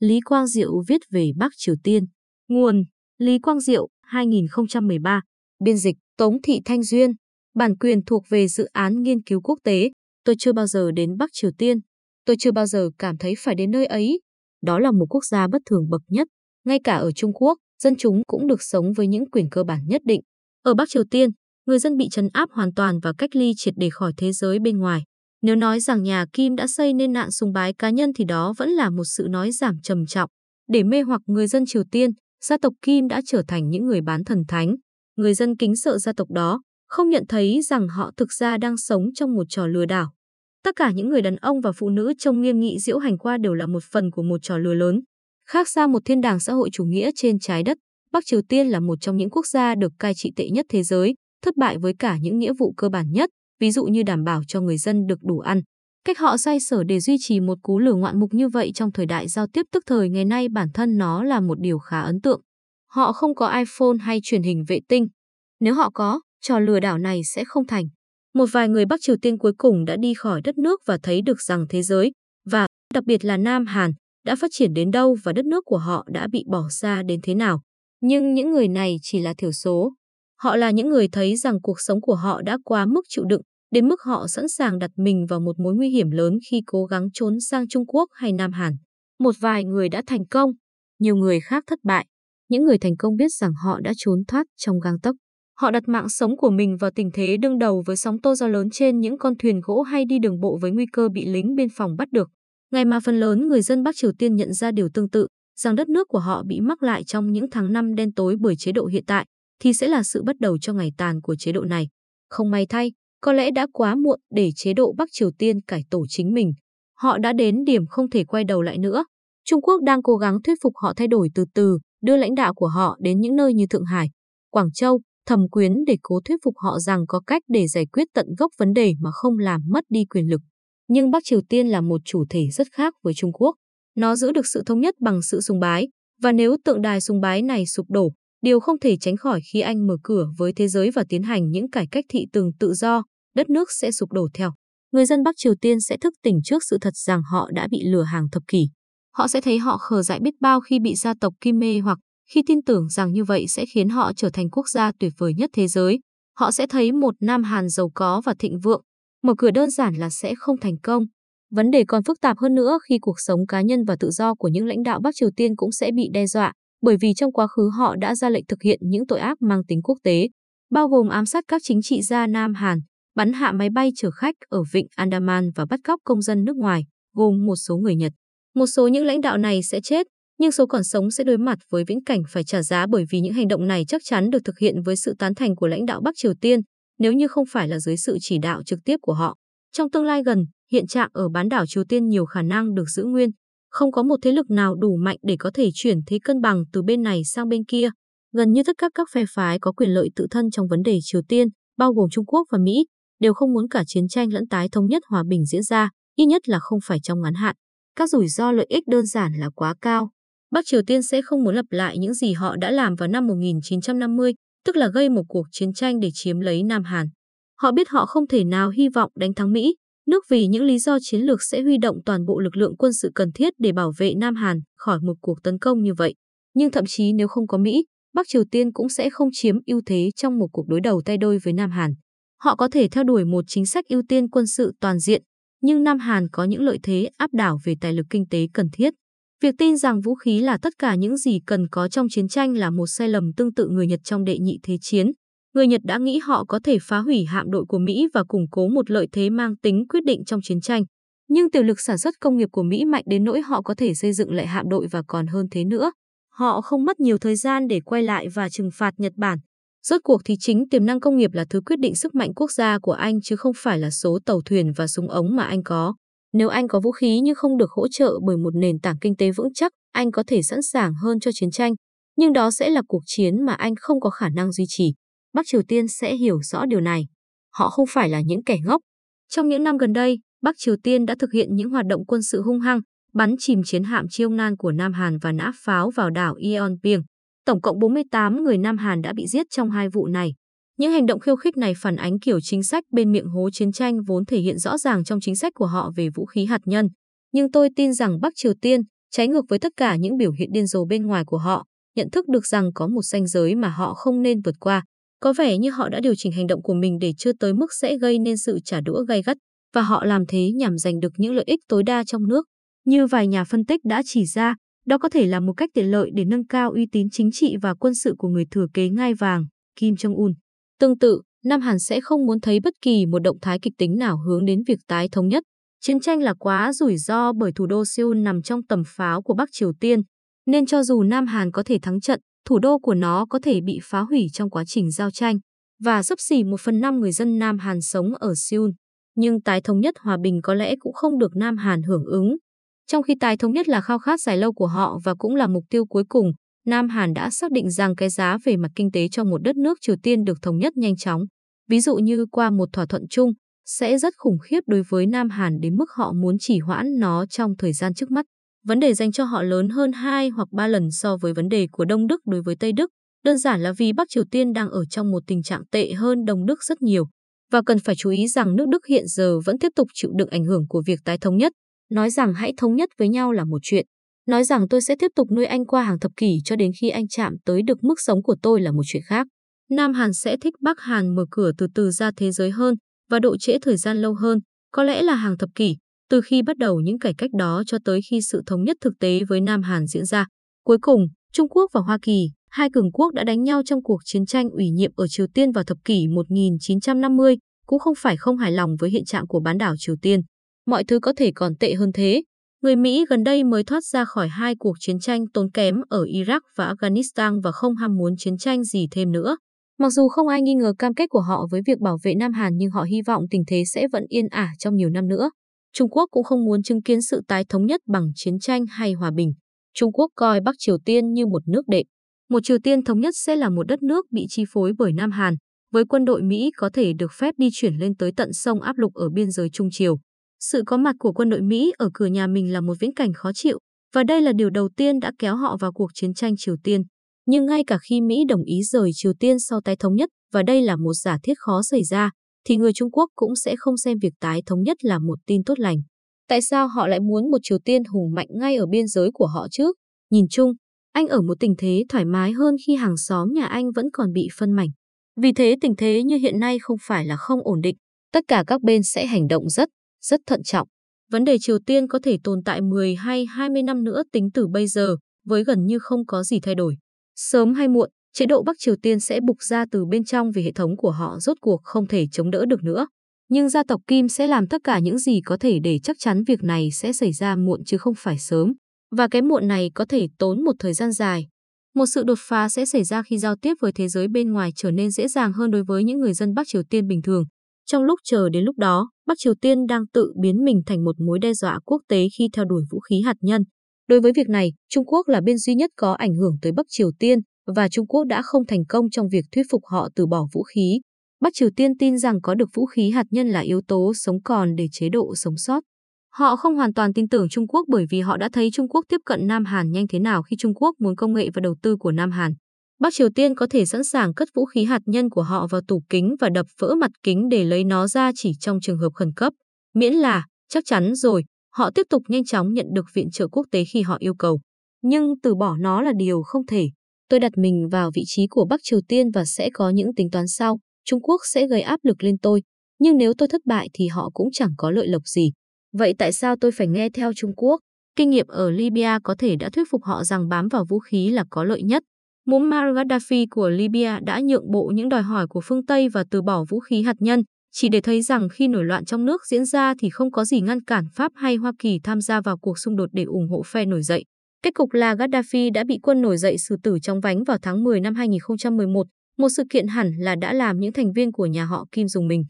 Lý Quang Diệu viết về Bắc Triều Tiên. Nguồn Lý Quang Diệu 2013 Biên dịch Tống Thị Thanh Duyên Bản quyền thuộc về dự án nghiên cứu quốc tế. Tôi chưa bao giờ đến Bắc Triều Tiên. Tôi chưa bao giờ cảm thấy phải đến nơi ấy. Đó là một quốc gia bất thường bậc nhất. Ngay cả ở Trung Quốc, dân chúng cũng được sống với những quyền cơ bản nhất định. Ở Bắc Triều Tiên, người dân bị trấn áp hoàn toàn và cách ly triệt để khỏi thế giới bên ngoài. Nếu nói rằng nhà Kim đã xây nên nạn sùng bái cá nhân thì đó vẫn là một sự nói giảm trầm trọng. Để mê hoặc người dân Triều Tiên, gia tộc Kim đã trở thành những người bán thần thánh. Người dân kính sợ gia tộc đó, không nhận thấy rằng họ thực ra đang sống trong một trò lừa đảo. Tất cả những người đàn ông và phụ nữ trông nghiêm nghị diễu hành qua đều là một phần của một trò lừa lớn. Khác xa một thiên đàng xã hội chủ nghĩa trên trái đất, Bắc Triều Tiên là một trong những quốc gia được cai trị tệ nhất thế giới, thất bại với cả những nghĩa vụ cơ bản nhất, ví dụ như đảm bảo cho người dân được đủ ăn. Cách họ xoay sở để duy trì một cú lửa ngoạn mục như vậy trong thời đại giao tiếp tức thời ngày nay bản thân nó là một điều khá ấn tượng. Họ không có iPhone hay truyền hình vệ tinh. Nếu họ có, trò lừa đảo này sẽ không thành. Một vài người Bắc Triều Tiên cuối cùng đã đi khỏi đất nước và thấy được rằng thế giới, và đặc biệt là Nam Hàn, đã phát triển đến đâu và đất nước của họ đã bị bỏ xa đến thế nào. Nhưng những người này chỉ là thiểu số. Họ là những người thấy rằng cuộc sống của họ đã quá mức chịu đựng, đến mức họ sẵn sàng đặt mình vào một mối nguy hiểm lớn khi cố gắng trốn sang Trung Quốc hay Nam Hàn. Một vài người đã thành công, nhiều người khác thất bại. Những người thành công biết rằng họ đã trốn thoát trong gang tấc. Họ đặt mạng sống của mình vào tình thế đương đầu với sóng to gió lớn trên những con thuyền gỗ hay đi đường bộ với nguy cơ bị lính biên phòng bắt được. Ngày mà phần lớn người dân Bắc Triều Tiên nhận ra điều tương tự, rằng đất nước của họ bị mắc lại trong những tháng năm đen tối bởi chế độ hiện tại, thì sẽ là sự bắt đầu cho ngày tàn của chế độ này. Không may thay, có lẽ đã quá muộn để chế độ Bắc Triều Tiên cải tổ chính mình. Họ đã đến điểm không thể quay đầu lại nữa. Trung Quốc đang cố gắng thuyết phục họ thay đổi từ từ, đưa lãnh đạo của họ đến những nơi như Thượng Hải, Quảng Châu, Thẩm Quyến để cố thuyết phục họ rằng có cách để giải quyết tận gốc vấn đề mà không làm mất đi quyền lực. Nhưng Bắc Triều Tiên là một chủ thể rất khác với Trung Quốc. Nó giữ được sự thống nhất bằng sự sùng bái, và nếu tượng đài sùng bái này sụp đổ, điều không thể tránh khỏi khi anh mở cửa với thế giới và tiến hành những cải cách thị tường tự do, đất nước sẽ sụp đổ theo. Người dân Bắc Triều Tiên sẽ thức tỉnh trước sự thật rằng họ đã bị lừa hàng thập kỷ. Họ sẽ thấy họ khờ dại biết bao khi bị gia tộc Kim mê hoặc khi tin tưởng rằng như vậy sẽ khiến họ trở thành quốc gia tuyệt vời nhất thế giới. Họ sẽ thấy một Nam Hàn giàu có và thịnh vượng. Mở cửa đơn giản là sẽ không thành công. Vấn đề còn phức tạp hơn nữa khi cuộc sống cá nhân và tự do của những lãnh đạo Bắc Triều Tiên cũng sẽ bị đe dọa, bởi vì trong quá khứ họ đã ra lệnh thực hiện những tội ác mang tính quốc tế, bao gồm ám sát các chính trị gia Nam Hàn, bắn hạ máy bay chở khách ở Vịnh Andaman và bắt cóc công dân nước ngoài, gồm một số người Nhật. Một số những lãnh đạo này sẽ chết, nhưng số còn sống sẽ đối mặt với viễn cảnh phải trả giá bởi vì những hành động này chắc chắn được thực hiện với sự tán thành của lãnh đạo Bắc Triều Tiên, nếu như không phải là dưới sự chỉ đạo trực tiếp của họ. Trong tương lai gần, hiện trạng ở bán đảo Triều Tiên nhiều khả năng được giữ nguyên, không có một thế lực nào đủ mạnh để có thể chuyển thế cân bằng từ bên này sang bên kia. Gần như tất cả các phe phái có quyền lợi tự thân trong vấn đề Triều Tiên, bao gồm Trung Quốc và Mỹ, đều không muốn cả chiến tranh lẫn tái thống nhất hòa bình diễn ra, ít nhất là không phải trong ngắn hạn. Các rủi ro lợi ích đơn giản là quá cao. Bắc Triều Tiên sẽ không muốn lặp lại những gì họ đã làm vào năm 1950, tức là gây một cuộc chiến tranh để chiếm lấy Nam Hàn. Họ biết họ không thể nào hy vọng đánh thắng Mỹ, nước vì những lý do chiến lược sẽ huy động toàn bộ lực lượng quân sự cần thiết để bảo vệ Nam Hàn khỏi một cuộc tấn công như vậy. Nhưng thậm chí nếu không có Mỹ, Bắc Triều Tiên cũng sẽ không chiếm ưu thế trong một cuộc đối đầu tay đôi với Nam Hàn. Họ có thể theo đuổi một chính sách ưu tiên quân sự toàn diện, nhưng Nam Hàn có những lợi thế áp đảo về tài lực kinh tế cần thiết. Việc tin rằng vũ khí là tất cả những gì cần có trong chiến tranh là một sai lầm tương tự người Nhật trong đệ nhị thế chiến. Người Nhật đã nghĩ họ có thể phá hủy hạm đội của Mỹ và củng cố một lợi thế mang tính quyết định trong chiến tranh. Nhưng tiểu lực sản xuất công nghiệp của Mỹ mạnh đến nỗi họ có thể xây dựng lại hạm đội và còn hơn thế nữa. Họ không mất nhiều thời gian để quay lại và trừng phạt Nhật Bản. Rốt cuộc thì chính tiềm năng công nghiệp là thứ quyết định sức mạnh quốc gia của Anh chứ không phải là số tàu thuyền và súng ống mà Anh có. Nếu Anh có vũ khí nhưng không được hỗ trợ bởi một nền tảng kinh tế vững chắc, Anh có thể sẵn sàng hơn cho chiến tranh. Nhưng đó sẽ là cuộc chiến mà Anh không có khả năng duy trì. Bắc Triều Tiên sẽ hiểu rõ điều này. Họ không phải là những kẻ ngốc. Trong những năm gần đây, Bắc Triều Tiên đã thực hiện những hoạt động quân sự hung hăng, bắn chìm chiến hạm Cheongnan của Nam Hàn và nã pháo vào đảo Yeonpyeong. Tổng cộng 48 người Nam Hàn đã bị giết trong hai vụ này. Những hành động khiêu khích này phản ánh kiểu chính sách bên miệng hố chiến tranh vốn thể hiện rõ ràng trong chính sách của họ về vũ khí hạt nhân. Nhưng tôi tin rằng Bắc Triều Tiên, Trái ngược với tất cả những biểu hiện điên rồ bên ngoài của họ, nhận thức được rằng có một ranh giới mà họ không nên vượt qua. Có vẻ như họ đã điều chỉnh hành động của mình để chưa tới mức sẽ gây nên sự trả đũa gay gắt, và họ làm thế nhằm giành được những lợi ích tối đa trong nước. Như vài nhà phân tích đã chỉ ra, đó có thể là một cách tiện lợi để nâng cao uy tín chính trị và quân sự của người thừa kế ngai vàng, Kim Jong-un. Tương tự, Nam Hàn sẽ không muốn thấy bất kỳ một động thái kịch tính nào hướng đến việc tái thống nhất. Chiến tranh là quá rủi ro bởi thủ đô Seoul nằm trong tầm pháo của Bắc Triều Tiên, nên cho dù Nam Hàn có thể thắng trận, thủ đô của nó có thể bị phá hủy trong quá trình giao tranh, và sấp xỉ một phần năm người dân Nam Hàn sống ở Seoul. Nhưng tái thống nhất hòa bình có lẽ cũng không được Nam Hàn hưởng ứng. Trong khi tái thống nhất là khao khát dài lâu của họ và cũng là mục tiêu cuối cùng, Nam Hàn đã xác định rằng cái giá về mặt kinh tế cho một đất nước Triều Tiên được thống nhất nhanh chóng, ví dụ như qua một thỏa thuận chung, sẽ rất khủng khiếp đối với Nam Hàn đến mức họ muốn chỉ hoãn nó trong thời gian trước mắt. Vấn đề dành cho họ lớn hơn 2 hoặc 3 lần so với vấn đề của Đông Đức đối với Tây Đức, đơn giản là vì Bắc Triều Tiên đang ở trong một tình trạng tệ hơn Đông Đức rất nhiều. Và cần phải chú ý rằng nước Đức hiện giờ vẫn tiếp tục chịu đựng ảnh hưởng của việc tái thống nhất. Nói rằng hãy thống nhất với nhau là một chuyện. Nói rằng tôi sẽ tiếp tục nuôi anh qua hàng thập kỷ cho đến khi anh chạm tới được mức sống của tôi là một chuyện khác. Nam Hàn sẽ thích Bắc Hàn mở cửa từ từ ra thế giới hơn và độ trễ thời gian lâu hơn, có lẽ là hàng thập kỷ, từ khi bắt đầu những cải cách đó cho tới khi sự thống nhất thực tế với Nam Hàn diễn ra. Cuối cùng, Trung Quốc và Hoa Kỳ, hai cường quốc đã đánh nhau trong cuộc chiến tranh ủy nhiệm ở Triều Tiên vào thập kỷ 1950, cũng không phải không hài lòng với hiện trạng của bán đảo Triều Tiên. Mọi thứ có thể còn tệ hơn thế. Người Mỹ gần đây mới thoát ra khỏi hai cuộc chiến tranh tốn kém ở Iraq và Afghanistan và không ham muốn chiến tranh gì thêm nữa. Mặc dù không ai nghi ngờ cam kết của họ với việc bảo vệ Nam Hàn nhưng họ hy vọng tình thế sẽ vẫn yên ả trong nhiều năm nữa. Trung Quốc cũng không muốn chứng kiến sự tái thống nhất bằng chiến tranh hay hòa bình. Trung Quốc coi Bắc Triều Tiên như một nước đệm. Một Triều Tiên thống nhất sẽ là một đất nước bị chi phối bởi Nam Hàn, với quân đội Mỹ có thể được phép đi chuyển lên tới tận sông áp lục ở biên giới Trung Triều. Sự có mặt của quân đội Mỹ ở cửa nhà mình là một viễn cảnh khó chịu, và đây là điều đầu tiên đã kéo họ vào cuộc chiến tranh Triều Tiên. Nhưng ngay cả khi Mỹ đồng ý rời Triều Tiên sau tái thống nhất, và đây là một giả thiết khó xảy ra, thì người Trung Quốc cũng sẽ không xem việc tái thống nhất là một tin tốt lành. Tại sao họ lại muốn một Triều Tiên hùng mạnh ngay ở biên giới của họ chứ? Nhìn chung, anh ở một tình thế thoải mái hơn khi hàng xóm nhà anh vẫn còn bị phân mảnh. Vì thế tình thế như hiện nay không phải là không ổn định, tất cả các bên sẽ hành động rất, rất thận trọng. Vấn đề Triều Tiên có thể tồn tại 10 hay 20 năm nữa tính từ bây giờ, với gần như không có gì thay đổi. Sớm hay muộn, chế độ Bắc Triều Tiên sẽ bục ra từ bên trong vì hệ thống của họ rốt cuộc không thể chống đỡ được nữa. Nhưng gia tộc Kim sẽ làm tất cả những gì có thể để chắc chắn việc này sẽ xảy ra muộn chứ không phải sớm. Và cái muộn này có thể tốn một thời gian dài. Một sự đột phá sẽ xảy ra khi giao tiếp với thế giới bên ngoài trở nên dễ dàng hơn đối với những người dân Bắc Triều Tiên bình thường. Trong lúc chờ đến lúc đó, Bắc Triều Tiên đang tự biến mình thành một mối đe dọa quốc tế khi theo đuổi vũ khí hạt nhân. Đối với việc này, Trung Quốc là bên duy nhất có ảnh hưởng tới Bắc Triều Tiên và Trung Quốc đã không thành công trong việc thuyết phục họ từ bỏ vũ khí. Bắc Triều Tiên tin rằng có được vũ khí hạt nhân là yếu tố sống còn để chế độ sống sót. Họ không hoàn toàn tin tưởng Trung Quốc bởi vì họ đã thấy Trung Quốc tiếp cận Nam Hàn nhanh thế nào khi Trung Quốc muốn công nghệ và đầu tư của Nam Hàn. Bắc Triều Tiên có thể sẵn sàng cất vũ khí hạt nhân của họ vào tủ kính và đập vỡ mặt kính để lấy nó ra chỉ trong trường hợp khẩn cấp. Miễn là, chắc chắn rồi, họ tiếp tục nhanh chóng nhận được viện trợ quốc tế khi họ yêu cầu. Nhưng từ bỏ nó là điều không thể. Tôi đặt mình vào vị trí của Bắc Triều Tiên và sẽ có những tính toán sau. Trung Quốc sẽ gây áp lực lên tôi. Nhưng nếu tôi thất bại thì họ cũng chẳng có lợi lộc gì. Vậy tại sao tôi phải nghe theo Trung Quốc? Kinh nghiệm ở Libya có thể đã thuyết phục họ rằng bám vào vũ khí là có lợi nhất. Muammar Gaddafi của Libya đã nhượng bộ những đòi hỏi của phương Tây và từ bỏ vũ khí hạt nhân, chỉ để thấy rằng khi nổi loạn trong nước diễn ra thì không có gì ngăn cản Pháp hay Hoa Kỳ tham gia vào cuộc xung đột để ủng hộ phe nổi dậy. Kết cục là Gaddafi đã bị quân nổi dậy xử tử trong vánh vào tháng 10 năm 2011, một sự kiện hẳn là đã làm những thành viên của nhà họ Kim dùng mình.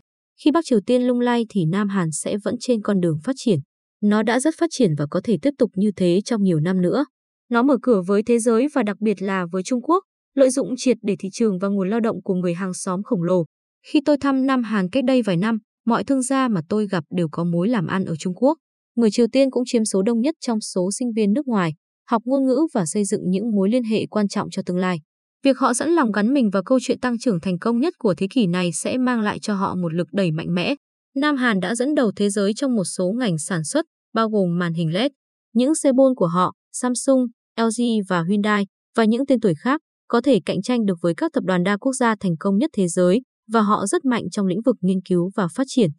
Khi Bắc Triều Tiên lung lay thì Nam Hàn sẽ vẫn trên con đường phát triển. Nó đã rất phát triển và có thể tiếp tục như thế trong nhiều năm nữa. Nó mở cửa với thế giới và đặc biệt là với Trung Quốc, lợi dụng triệt để thị trường và nguồn lao động của người hàng xóm khổng lồ. Khi tôi thăm Nam Hàn cách đây vài năm, mọi thương gia mà tôi gặp đều có mối làm ăn ở Trung Quốc. Người Triều Tiên cũng chiếm số đông nhất trong số sinh viên nước ngoài, học ngôn ngữ và xây dựng những mối liên hệ quan trọng cho tương lai. Việc họ sẵn lòng gắn mình vào câu chuyện tăng trưởng thành công nhất của thế kỷ này sẽ mang lại cho họ một lực đẩy mạnh mẽ. Nam Hàn đã dẫn đầu thế giới trong một số ngành sản xuất, bao gồm màn hình LED. Những xe bôn của họ, Samsung, LG và Hyundai và những tên tuổi khác có thể cạnh tranh được với các tập đoàn đa quốc gia thành công nhất thế giới và họ rất mạnh trong lĩnh vực nghiên cứu và phát triển.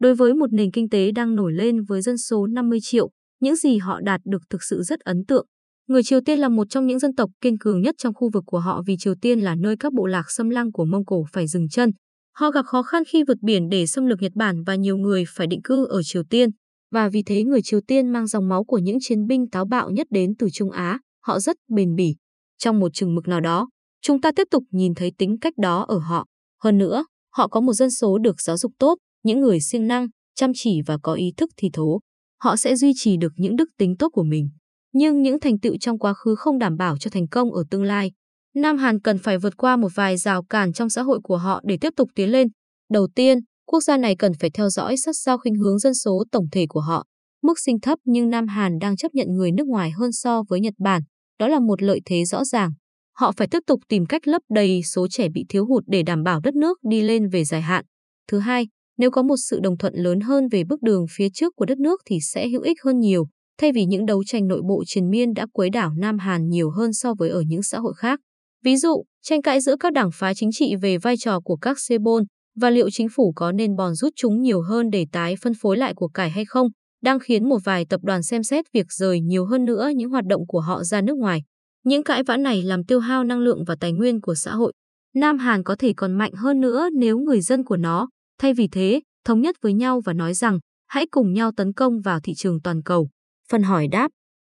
Đối với một nền kinh tế đang nổi lên với dân số 50 triệu, những gì họ đạt được thực sự rất ấn tượng. Người Triều Tiên là một trong những dân tộc kiên cường nhất trong khu vực của họ vì Triều Tiên là nơi các bộ lạc xâm lăng của Mông Cổ phải dừng chân. Họ gặp khó khăn khi vượt biển để xâm lược Nhật Bản và nhiều người phải định cư ở Triều Tiên. Và vì thế người Triều Tiên mang dòng máu của những chiến binh táo bạo nhất đến từ Trung Á, họ rất bền bỉ. Trong một chừng mực nào đó, chúng ta tiếp tục nhìn thấy tính cách đó ở họ. Hơn nữa, họ có một dân số được giáo dục tốt, những người siêng năng, chăm chỉ và có ý thức thi thố. Họ sẽ duy trì được những đức tính tốt của mình. Nhưng những thành tựu trong quá khứ không đảm bảo cho thành công ở tương lai. Nam Hàn cần phải vượt qua một vài rào cản trong xã hội của họ để tiếp tục tiến lên. Đầu tiên, quốc gia này cần phải theo dõi sát sao khuynh hướng dân số tổng thể của họ. Mức sinh thấp nhưng Nam Hàn đang chấp nhận người nước ngoài hơn so với Nhật Bản. Đó là một lợi thế rõ ràng. Họ phải tiếp tục tìm cách lấp đầy số trẻ bị thiếu hụt để đảm bảo đất nước đi lên về dài hạn. Thứ hai, nếu có một sự đồng thuận lớn hơn về bước đường phía trước của đất nước thì sẽ hữu ích hơn nhiều, thay vì những đấu tranh nội bộ triền miên đã quấy đảo Nam Hàn nhiều hơn so với ở những xã hội khác. Ví dụ, tranh cãi giữa các đảng phái chính trị về vai trò của các sebon và liệu chính phủ có nên bòn rút chúng nhiều hơn để tái phân phối lại của cải hay không, đang khiến một vài tập đoàn xem xét việc rời nhiều hơn nữa những hoạt động của họ ra nước ngoài. Những cãi vã này làm tiêu hao năng lượng và tài nguyên của xã hội. Nam Hàn có thể còn mạnh hơn nữa nếu người dân của nó, thay vì thế, thống nhất với nhau và nói rằng hãy cùng nhau tấn công vào thị trường toàn cầu. Phần hỏi đáp.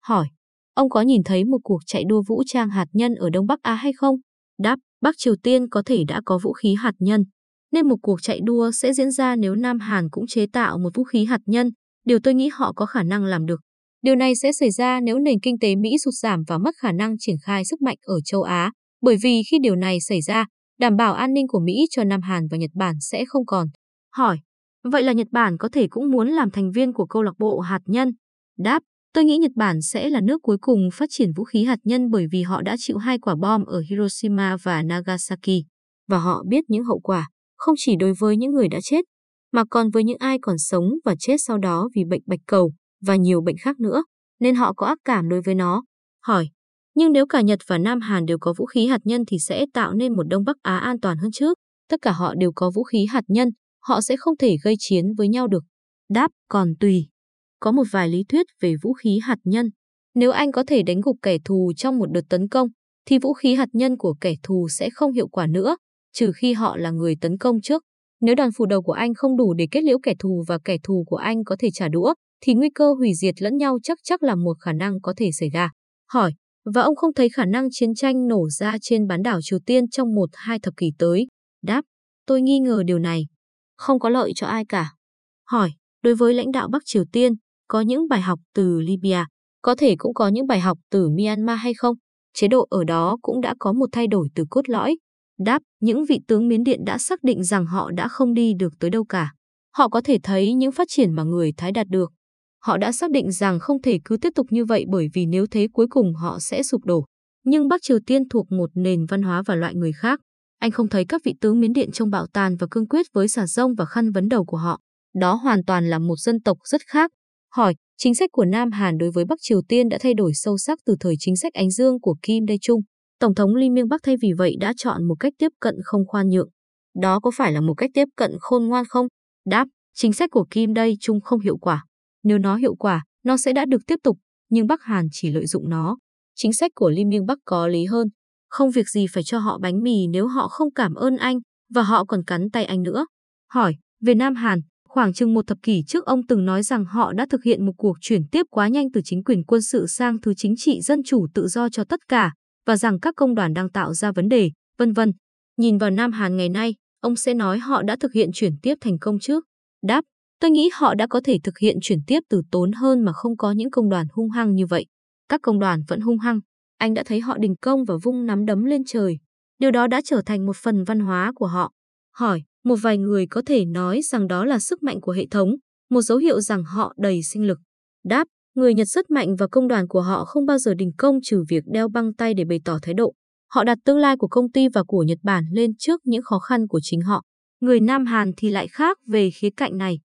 Hỏi. Ông có nhìn thấy một cuộc chạy đua vũ trang hạt nhân ở Đông Bắc Á hay không? Đáp. Bắc Triều Tiên có thể đã có vũ khí hạt nhân. Nên một cuộc chạy đua sẽ diễn ra nếu Nam Hàn cũng chế tạo một vũ khí hạt nhân. Điều tôi nghĩ họ có khả năng làm được. Điều này sẽ xảy ra nếu nền kinh tế Mỹ sụt giảm và mất khả năng triển khai sức mạnh ở châu Á, bởi vì khi điều này xảy ra, đảm bảo an ninh của Mỹ cho Nam Hàn và Nhật Bản sẽ không còn. Hỏi, vậy là Nhật Bản có thể cũng muốn làm thành viên của câu lạc bộ hạt nhân? Đáp, tôi nghĩ Nhật Bản sẽ là nước cuối cùng phát triển vũ khí hạt nhân bởi vì họ đã chịu hai quả bom ở Hiroshima và Nagasaki. Và họ biết những hậu quả, không chỉ đối với những người đã chết, mà còn với những ai còn sống và chết sau đó vì bệnh bạch cầu và nhiều bệnh khác nữa, nên họ có ác cảm đối với nó. Hỏi, nhưng nếu cả Nhật và Nam Hàn đều có vũ khí hạt nhân thì sẽ tạo nên một Đông Bắc Á an toàn hơn trước. Tất cả họ đều có vũ khí hạt nhân, họ sẽ không thể gây chiến với nhau được. Đáp, còn tùy. Có một vài lý thuyết về vũ khí hạt nhân. Nếu anh có thể đánh gục kẻ thù trong một đợt tấn công, thì vũ khí hạt nhân của kẻ thù sẽ không hiệu quả nữa, trừ khi họ là người tấn công trước. Nếu đòn phủ đầu của anh không đủ để kết liễu kẻ thù và kẻ thù của anh có thể trả đũa, thì nguy cơ hủy diệt lẫn nhau chắc chắc là một khả năng có thể xảy ra. Hỏi, và ông không thấy khả năng chiến tranh nổ ra trên bán đảo Triều Tiên trong một hai thập kỷ tới? Đáp, tôi nghi ngờ điều này. Không có lợi cho ai cả. Hỏi, đối với lãnh đạo Bắc Triều Tiên, có những bài học từ Libya, có thể cũng có những bài học từ Myanmar hay không? Chế độ ở đó cũng đã có một thay đổi từ cốt lõi. Đáp, những vị tướng Miến Điện đã xác định rằng họ đã không đi được tới đâu cả. Họ có thể thấy những phát triển mà người Thái đạt được, Họ đã xác định rằng không thể cứ tiếp tục như vậy bởi vì nếu thế cuối cùng họ sẽ sụp đổ. Nhưng Bắc Triều Tiên thuộc một nền văn hóa và loại người khác. Anh không thấy các vị tướng miến điện trông bạo tàn và cương quyết với xà rông và khăn vấn đầu của họ. Đó hoàn toàn là một dân tộc rất khác. Hỏi, chính sách của Nam Hàn đối với Bắc Triều Tiên đã thay đổi sâu sắc từ thời chính sách Ánh Dương của Kim Dae-chung. Tổng thống Lee Miêng Bắc thay vì vậy đã chọn một cách tiếp cận không khoan nhượng. Đó có phải là một cách tiếp cận khôn ngoan không? Đáp, chính sách của Kim đây chung không hiệu quả. Nếu nó hiệu quả, nó sẽ đã được tiếp tục, nhưng Bắc Hàn chỉ lợi dụng nó. Chính sách của Lim Miêng Bắc có lý hơn. Không việc gì phải cho họ bánh mì nếu họ không cảm ơn anh, và họ còn cắn tay anh nữa. Hỏi, về Nam Hàn, khoảng chừng một thập kỷ trước ông từng nói rằng họ đã thực hiện một cuộc chuyển tiếp quá nhanh từ chính quyền quân sự sang thứ chính trị dân chủ tự do cho tất cả, và rằng các công đoàn đang tạo ra vấn đề, vân vân. Nhìn vào Nam Hàn ngày nay, ông sẽ nói họ đã thực hiện chuyển tiếp thành công trước. Đáp, Tôi nghĩ họ đã có thể thực hiện chuyển tiếp từ tốn hơn mà không có những công đoàn hung hăng như vậy. Các công đoàn vẫn hung hăng. Anh đã thấy họ đình công và vung nắm đấm lên trời. Điều đó đã trở thành một phần văn hóa của họ. Hỏi, một vài người có thể nói rằng đó là sức mạnh của hệ thống, một dấu hiệu rằng họ đầy sinh lực. Đáp, người Nhật rất mạnh và công đoàn của họ không bao giờ đình công trừ việc đeo băng tay để bày tỏ thái độ. Họ đặt tương lai của công ty và của Nhật Bản lên trước những khó khăn của chính họ. Người Nam Hàn thì lại khác về khía cạnh này.